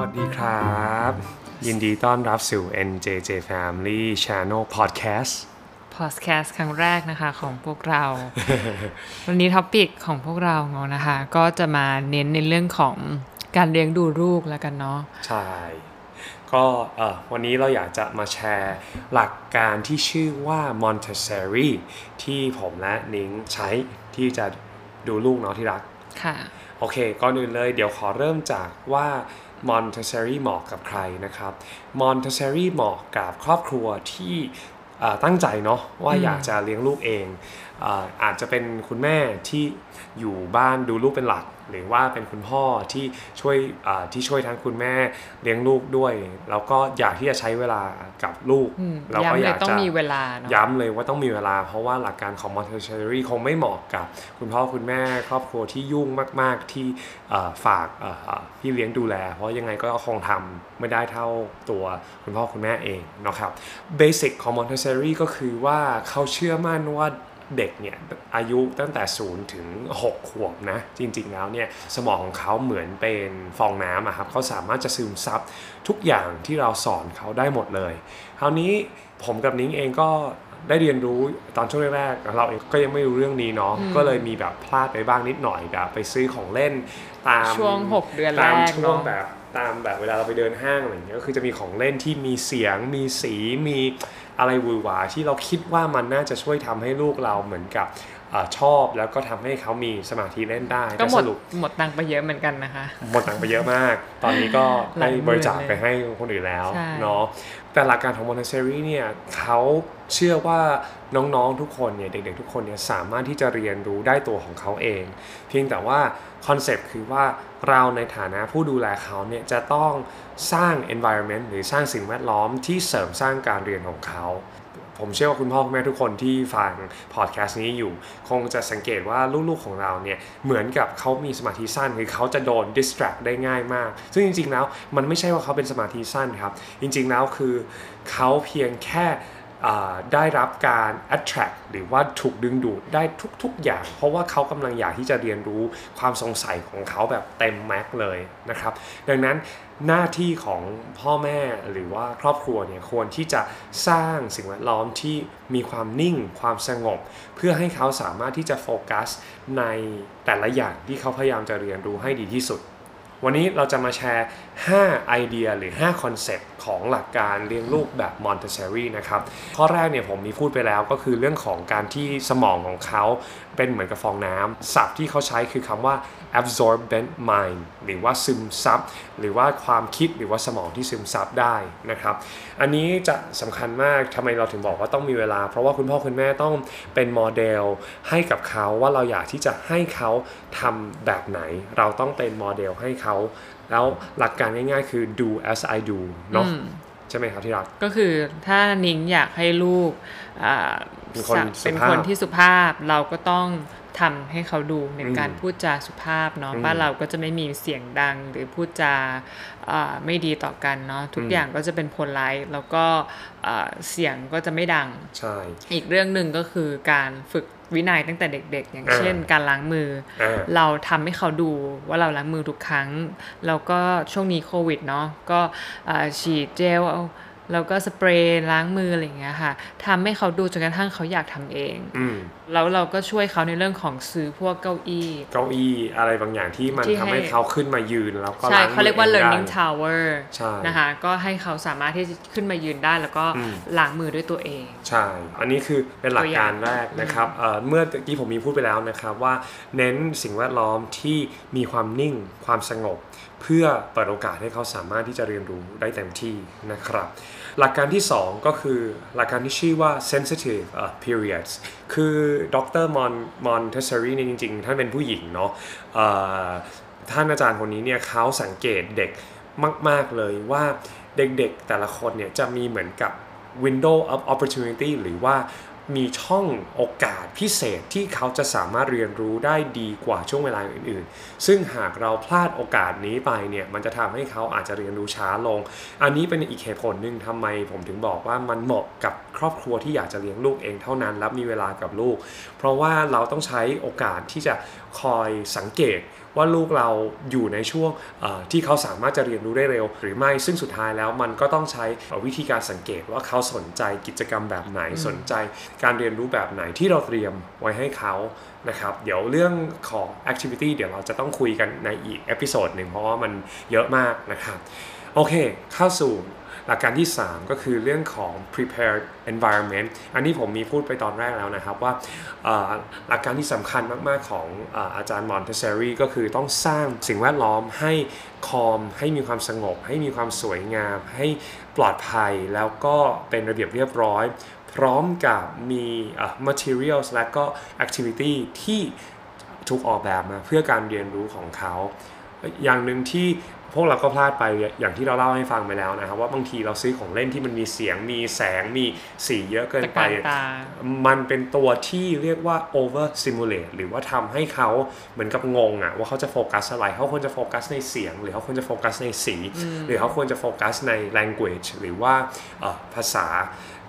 วัสดีครับ ยินดีต้อนรับสู่ NJJ Family Channel Podcast พอดแคสต์ครั้งแรกนะคะของพวกเรา วันนี้ท็อปิกของพวกเราเนาะนะคะ ก็จะมาเน้นในเรื่องของการเลี้ยงดูลูกแล้วกันเนาะใช่ก็เอ่อวันนี้เราอยากจะมาแชร์หลักการที่ชื่อว่า Montessori ที่ผมและนิ้งใช้ที่จะดูลูกเนาะที่รัก ค่ะ โอเค ก่อนอื่นเลยเดี๋ยวขอเริ่มจากว่า มอนเตเชรีเหมาะกับใครนะครับมอนเตเชรีเหมาะกับครอบครัวที่ตั้งใจเนาะว่าอยากจะเลี้ยงลูกเอง อ่ออาจจะเป็นคุณแม่ที่อยู่บ้านดูลูกเป็นหลัก หรือว่าเป็นคุณพ่อที่ช่วยเอ่อที่ช่วยทั้งคุณแม่เลี้ยงลูกด้วย แล้วก็อยากที่จะใช้เวลากับลูกอืมแล้วก็ย้ำอเลยยากต้องจะมีเวลาเนาะย้ำเลยว่าต้องมีเวลา เพราะว่าหลักการของ Montessori คงไม่เหมาะกับ คุณพ่อคุณแม่ครอบครัวที่ยุ่งมาก ๆที่เอ่อฝากเอ่อพี่เลี้ยงดูแล เพราะยังไงก็คงทำไม่ได้เท่าตัวคุณพ่อคุณแม่เองนะครับเบสิกของ Montessori ก็คือว่าเขาเชื่อมั่นว่า เด็กเนี่ยอายุตั้งแต่0ถึง6ขวบนะจริงๆแล้วเนี่ยสมองของเขาเหมือนเป็นฟองน้ำอะครับเขาสามารถจะซึมซับทุกอย่างที่เราสอนเขาได้หมดเลย คราวนี้ผมกับนิ้งเองก็ได้เรียนรู้ตอนช่วงแรกๆเราเองก็ยังไม่รู้เรื่องนี้เนาะก็เลยมีแบบพลาดไปบ้างนิดหน่อยแบบไปซื้อของเล่นตามช่วงหกเดือนตามแรกช่วงเนาะแบบตามแบบเวลาเราไปเดินห้างอะไรอย่างเงี้ยก็คือจะมีของเล่นที่มีเสียงมีสีมี อะไรวุ่นวาที่เราคิดว่ามันน่าจะช่วยทำให้ลูกเราเหมือนกับ ชอบแล้วก็ทำให้เขามีสมาธิเล่นได้ก็หมแต่ดสรุปหมดตังค์ไปเยอะเหมือนกันนะคะ หมดตังค์ไปเยอะมาก ตอนนี้ก็หลาได้ยหมื่นบริจาคไปให้คนอื่นแล้วใช่เนาะแต่หลักการของ Montessori เนี่ยเขาเชื่อว่าน้องๆทุกคนเนี่ยเด็กๆทุกคนเนี่ยสามารถที่จะเรียนรู้ได้ตัวของเขาเอง เพียงแต่ว่า concept คือว่าเราในฐานะผู้ดูแลเขาเนี่ยจะต้องสร้าง environment หรือสร้างสิ่งแวดล้อมที่เสริมสร้างการเรียนของเขา ผมเชื่อว่าคุณพ่อคุณแม่ทุกคนที่ฟังพอดแคสต์นี้อยู่ คงจะสังเกตว่าลูกๆของเราเนี่ยเหมือนกับเขามีสมาธิสั้นคือเขาจะโดน distract ได้ง่ายมาก ซึ่งจริงๆแล้วมันไม่ใช่ว่าเขาเป็นสมาธิสั้นครับ จริงๆแล้วคือเขาเพียงแค่ ได้รับการ attract หรือว่าถูกดึงดูดได้ทุกๆอย่าง เพราะว่าเขากำลังอยากที่จะเรียนรู้ความสงสัยของเขาแบบเต็มแม็กเลยนะครับ ดังนั้นหน้าที่ของพ่อแม่หรือว่าครอบครัวเนี่ยควรที่จะสร้างสิ่งแวดล้อมที่มีความนิ่งความสงบ เพื่อให้เขาสามารถที่จะโฟกัสในแต่ละอย่างที่เขาพยายามจะเรียนรู้ให้ดีที่สุด วันนี้เราจะมาแชร์ 5 ไอเดียหรือ 5 concept ของหลักการเลี้ยงลูกแบบ Montessori นะครับ ข้อแรกเนี่ยผมมีพูดไปแล้วก็คือเรื่องของการที่สมองของเขาเป็นเหมือนกับฟองน้ำศัพท์ที่เขาใช้คือคำว่า absorbent mind หรือว่าซึมซับ หรือว่าความคิดหรือว่าสมองที่ซึมซับได้นะครับ อันนี้จะสำคัญมากทำไมเราถึงบอกว่าต้องมีเวลา เพราะว่าคุณพ่อคุณแม่ต้องเป็นโมเดลให้กับเขาว่าเราอยากที่จะให้เขาทำแบบไหน เราต้องเป็นโมเดลให้เขาแล้วหลักการง่ายๆคือ do as I do เนาะใช่ไหมครับที่รัก ก็คือถ้านิ้งอยากให้ลูกอ่าเป็นคนเป็นสุภาพคนที่สุภาพเราก็ต้องทำให้เขาดูในการพูดจาสุภาพเนาะอืมบ้านเราก็จะไม่มีเสียงดังหรือพูดจาอ่าไม่ดีต่อกันเนาะทุกอย่างก็จะเป็น polite แล้วก็อ่าเสียงก็จะไม่ดังใช่อีกเรื่องหนึ่งก็คือการฝึก วินัยตั้งแต่เด็ก ๆ อย่างอ่าเช่น การล้างมืออาเราทำให้เขาดูว่าเราล้างมือทุกครั้ง แล้วก็ช่วงนี้โควิดเนาะก็อ่าฉีดเจลเอา แล้วก็สเปรย์ล้างมืออะไรอย่างเงี้ยค่ะทำให้เขาดูจนกระทั่งเขาอยากทำเองอืมแล้วเราก็ช่วยเขาในเรื่องของซื้อพวกเก้าอี้เก้าอี้อะไรบางอย่างที่มันที่ทำให้ ให้เขาขึ้นมายืนแล้วก็ใช่ล้างเขาเรียกว่ามืออง learning ได้ tower ใช่นะคะก็ให้เขาสามารถที่จะขึ้นมายืนได้แล้วก็อืม ล้างมือด้วยตัวเอง ใช่ อันนี้คือเป็นหลักการตัวอย่างแรกนะครับเอ่อเมื่อกี้ผมมีพูดไปแล้วนะครับว่าเน้นสิ่งแวดล้อมที่มีความนิ่งความสงบ เพื่อเปิดโอกาสให้เขาสามารถที่จะเรียนรู้ได้เต็มที่นะครับ หลักการที่ 2 ก็คือหลักการที่ชื่อว่า sensitive uh, periods คือดรมอนมอนเทสซารีเนี่ยจริงๆ ท่านเป็นผู้หญิงเนาะท่านอาจารย์คนนี้เนี่ยเขาสังเกตเด็กมาก ๆ เลยว่าเด็กๆแต่ละคนเนี่ยจะมีเหมือนกับ window of opportunity หรือว่า มีช่องโอกาสพิเศษที่เขาจะสามารถเรียนรู้ได้ดีกว่าช่วงเวลาอื่น ๆ ซึ่งหากเราพลาดโอกาสนี้ไปเนี่ยมันจะทำให้เขาอาจจะเรียนรู้ช้าลง อันนี้เป็นอีกเหตุผลหนึ่งทำไมผมถึงบอกว่ามันเหมาะกับครอบครัวที่อยากจะเลี้ยงลูกเองเท่านั้นและมีเวลากับลูก เพราะว่าเราต้องใช้โอกาสที่จะคอยสังเกต ว่าลูกเราอยู่ในช่วงที่เขาสามารถจะเรียนรู้ได้เร็ว หรือไม่ซึ่งสุดท้ายแล้วมันก็ต้องใช้วิธีการสังเกตว่าเขาสนใจกิจกรรมแบบไหนสนใจ การเรียนรู้แบบไหนที่เราเตรียมไว้ให้เขานะครับเดี๋ยวเรื่องของ activity เดี๋ยวเราจะต้องคุยกันในอีก episode หนึ่งเพราะว่ามันเยอะมากนะครับ โอเค เข้าสู่หลักการที่ 3 ก็คือเรื่องของ prepared environment อันนี้ผมมีพูดไปตอนแรกแล้วนะครับว่าหลักการที่สำคัญมากๆของอาจารย์มอนเทเซอรีก็คือต้องสร้างสิ่งแวดล้อมให้คอม ให้มีความสงบ ให้มีความสวยงาม ให้ปลอดภัยแล้วก็เป็นระเบียบเรียบร้อย พร้อมกับมี materials และก็ activity ที่ถูกออกแบบมาเพื่อการเรียนรู้ของเขา อย่างหนึ่งที่ พวกเราก็พลาดไปอย่างที่เราเล่าให้ฟังไปแล้วนะครับ ว่าบางทีเราซื้อของเล่นที่มันมีเสียงมีแสงมีสีเยอะเกินไป มันเป็นตัวที่เรียกว่า over simulate หรือว่าทำให้เขาเหมือนกับงงอะว่าเขาจะโฟกัสอะไรเขาควรจะโฟกัสในเสียง หรือเขาควรจะโฟกัสในสี หรือเขาควรจะโฟกัสใน language หรือว่าภาษา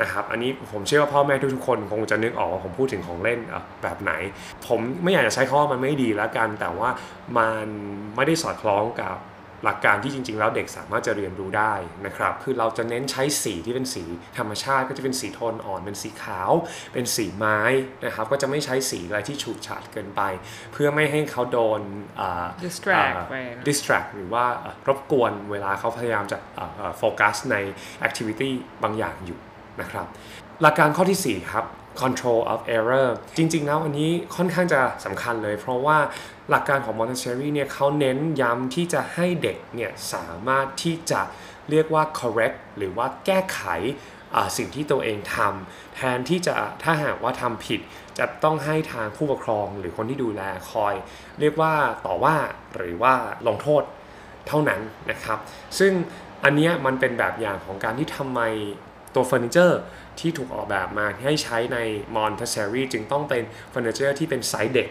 นะครับอันนี้ผมเชื่อว่าพ่อแม่ทุกๆคนคงจะนึกออกว่าผมพูดถึงของเล่นแบบไหน ผมไม่อยากจะใช้ข้อมันไม่ดีแล้วกัน แต่ว่ามันไม่ได้สอดคล้องกับ หลักการที่จริง ๆ แล้วเด็กสามารถจะเรียนรู้ได้นะครับคือเราจะเน้นใช้สีที่เป็นสีธรรมชาติก็จะเป็นสีโทนอ่อน เป็นสีขาว เป็นสีไม้นะครับก็จะไม่ใช้สีอะไรที่ฉูดฉาดเกินไป เพื่อไม่ให้เขาโดน distract distract หรือว่ารบกวนเวลาเขาพยายามจะโฟกัสใน activity บางอย่างอยู่นะครับหลักการข้อที่ 4 ครับ control of error จริงๆแล้วอันนี้ค่อนข้างจะสำคัญเลย เพราะว่าหลักการของ Montessori เนี่ยเขาเน้นย้ำที่จะให้เด็กเนี่ยสามารถที่จะเรียกว่า correct หรือว่าแก้ไขสิ่งที่ตัวเองทำแทนที่จะถ้าหากว่าทำผิด จะต้องให้ทางผู้ปกครองหรือคนที่ดูแลคอย เรียกว่าต่อว่าหรือว่าลงโทษเท่านั้นนะครับ ซึ่งอันนี้มันเป็นแบบอย่างของการที่ทำไม ตัวเฟอร์นิเจอร์ที่ถูกออกแบบมาให้ใช้ใน Montessori จึงต้องเป็นเฟอร์นิเจอร์ที่เป็นไซส์เด็ก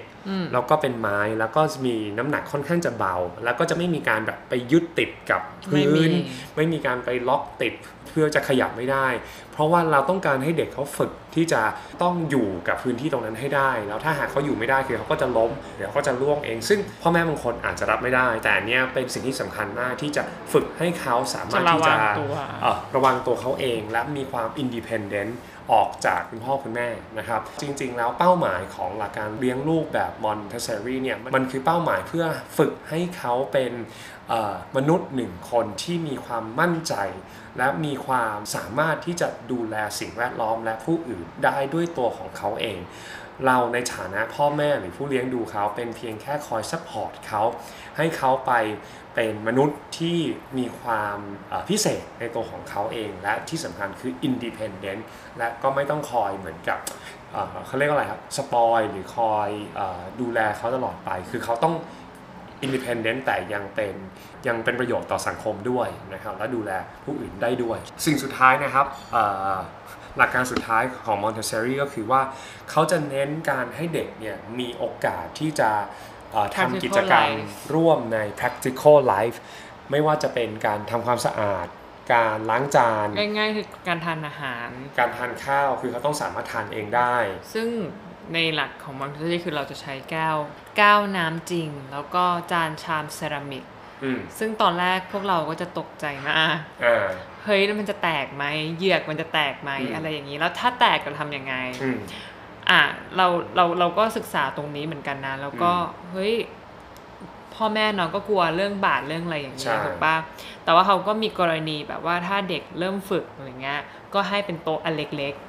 แล้วก็เป็นไม้แล้วก็มีน้ำหนักค่อนข้างจะเบา แล้วก็จะไม่มีการแบบไปยึดติดกับพื้น ไม่มีการไปล็อกติดเพื่อจะขยับไม่ได้เพ ราะว่าเราต้องการให้เด็กเขาฝึกที่จะต้องอยู่กับพื้นที่ตรงนั้นให้ได้ แล้วถ้าหากเขาอยู่ไม่ได้คือเขาก็จะล้มเดี๋ยวเขาจะร่วงเอง ซึ่งพ่อแม่บางคนอาจจะรับไม่ได้ แต่อันนี้เป็นสิ่งที่สำคัญมากที่จะฝึกให้เขาสามารถที่จะระวังตัวเขาเองและมีความ independent ออกจากคุณพ่อคุณแม่นะครับ จริงๆ แล้วเป้าหมายของหลักการเลี้ยงลูกแบบ Montessori เนี่ยมันคือเป้าหมายเพื่อฝึกให้เขาเป็นมนุษย์หนึ่งคนที่มีความมั่นใจ และมีความสามารถที่จะดูแลสิ่งแวดล้อมและผู้อื่นได้ด้วยตัวของเขาเอง เราในฐานะพ่อแม่หรือผู้เลี้ยงดูเขาเป็นเพียงแค่คอย support เขาให้เขาไปเป็นมนุษย์ที่มีความพิเศษในตัวของเขาเอง และที่สำคัญคือ independent และก็ไม่ต้องคอยเหมือนกับเขาเรียกว่าอะไรครับ spoil หรือคอยดูแลเขาตลอดไป คือเขาต้อง independent แต่ยังเป็นยังเป็นประโยชน์ต่อสังคมด้วยนะครับและดูแลผู้อื่นได้ด้วย สิ่งสุดท้ายนะครับหลักการสุดท้ายของ Montessori ก็คือว่าเขาจะเน้นการให้เด็กเนี่ยมีโอกาสที่จะทำกิจกรรมร่วมใน practical life ไม่ว่าจะเป็นการทำความสะอาด การล้างจานง่ายๆคือการทานอาหาร การทานข้าวคือเขาต้องสามารถทานเองได้ ซึ่ง ในหลักของมันก็คือเราจะใช้แก้ว แก้วน้ำจริง แล้วก็จานชามเซรามิกซึ่งตอนแรกพวกเราก็จะตกใจมากเฮ้ยมันจะแตกไหมเหยือกมันจะแตกไหมอะไรอย่างนี้ แล้วถ้าแตกจะทำยังไงอะเราเราเราก็ศึกษาตรงนี้เหมือนกันนะแล้วก็เฮ้ยพ่อแม่น้องก็กลัวเรื่องบาดเรื่องอะไรอย่างเงี้ยถูกปะแต่ว่าเขาก็มีกรณีแบบว่าถ้าเด็กเริ่มฝึกอย่างเงี้ยก็ให้เป็นโต๊ะอันเล็กๆ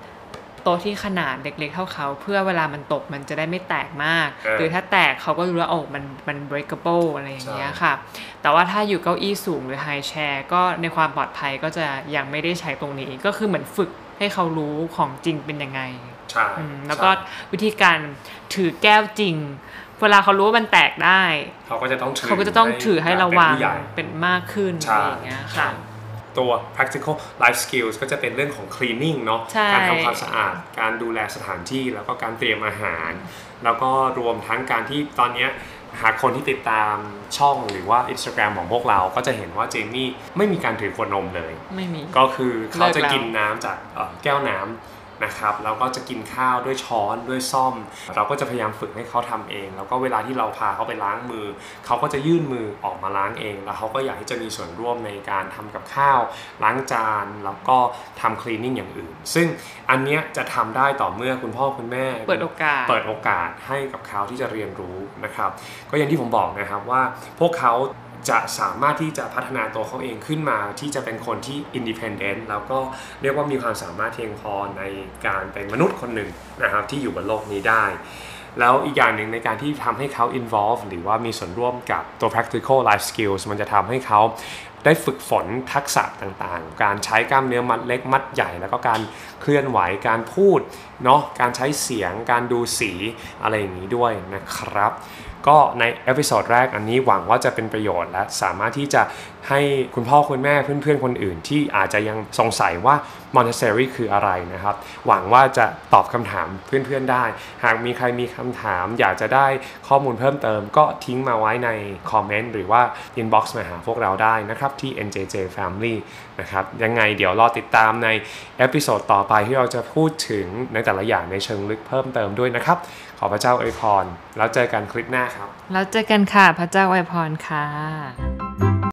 โต๊ะที่ขนาดเล็กๆเท่าเขา เพื่อเวลามันตกมันจะได้ไม่แตกมาก หรือถ้าแตกเขาก็รู้ว่าโอ้มันมัน breakable อะไรอย่างเงี้ยค่ะ แต่ว่าถ้าอยู่เก้าอี้สูงหรือ high chair ก็ในความปลอดภัยก็จะยังไม่ได้ใช้ตรงนี้ก็คือเหมือนฝึกให้เขารู้ของจริงเป็นยังไงใช่แล้วก็วิธีการถือแก้วจริง เวลาเขารู้ว่ามันแตกได้ เขาก็จะต้องถือเขาก็จะต้องถือให้ระวังเป็นมากขึ้นอะไรอย่างเงี้ยค่ะ ตัว practical life skills ก็จะเป็นเรื่องของ cleaning เนาะการทำความสะอาด การดูแลสถานที่แล้วก็การเตรียมอาหาร แล้วก็รวมทั้งการที่ตอนนี้หากคนที่ติดตามช่องหรือว่า Instagram ของพวกเรา ก็จะเห็นว่าเจมี่ไม่มีการถือขวดนมเลย ไม่มี ก็คือเขาจะกินน้ำจากแก้วน้ำ นะครับแล้วก็จะกินข้าวด้วยช้อนด้วยซ่อม เราก็จะพยายามฝึกให้เขาทำเอง แล้วก็เวลาที่เราพาเขาไปล้างมือ เขาก็จะยื่นมือออกมาล้างเอง แล้วเขาก็อยากที่จะมีส่วนร่วมในการทำกับข้าว ล้างจานแล้วก็ทำคลีนนิ่งอย่างอื่น ซึ่งอันเนี้ยจะทำได้ต่อเมื่อคุณพ่อคุณแม่ เปิดโอกาสเปิดโอกาสให้กับเขาที่จะเรียนรู้นะครับ ก็อย่างที่ผมบอกนะครับว่าพวกเขา จะสามารถที่จะพัฒนาตัวเขาเองขึ้นมาที่จะเป็นคนที่ independent แล้วก็เรียกว่ามีความสามารถเพียงพอในการเป็นมนุษย์คนหนึ่งนะครับที่อยู่บนโลกนี้ได้ แล้วอีกอย่างหนึ่งในการที่ทำให้เขา involve หรือว่ามีส่วนร่วมกับตัว practical life skills มันจะทำให้เขาได้ฝึกฝนทักษะต่างๆ การใช้กล้ามเนื้อมัดเล็กมัดใหญ่ แล้วก็การเคลื่อนไหว การพูด เนาะ การใช้เสียง การดูสี อะไรอย่างนี้ด้วยนะครับ ก็ใน episode แรกอันนี้หวังว่าจะเป็นประโยชน์และสามารถที่จะให้คุณพ่อคุณแม่เพื่อนๆคนอื่น ที่อาจจะยังสงสัยว่า Montessori คืออะไรนะครับ หวังว่าจะตอบคำถามเพื่อนๆได้ หากมีใครมีคำถาม อยากจะได้ข้อมูลเพิ่มเติม ก็ทิ้งมาไว้ใน comment หรือว่า inbox มาหาพวกเราได้นะครับที่ NJJ Family นะครับยังไงเดี๋ยวรอติดตามในเอพิโซดต่อไปที่เราจะพูดถึงในแต่ละอย่างในเชิงลึกเพิ่มเติมด้วยนะครับ ขอพระเจ้าอวยพร แล้วเจอกันคลิปหน้าครับ แล้วเจอกันค่ะพระเจ้าอวยพรค่ะ